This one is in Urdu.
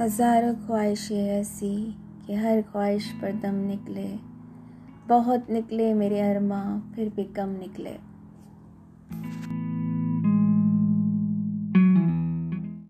ہزاروں خواہشیں ایسی کہ ہر خواہش پر دم نکلے۔ بہت نکلے میرے ارماں، پھر بھی کم نکلے۔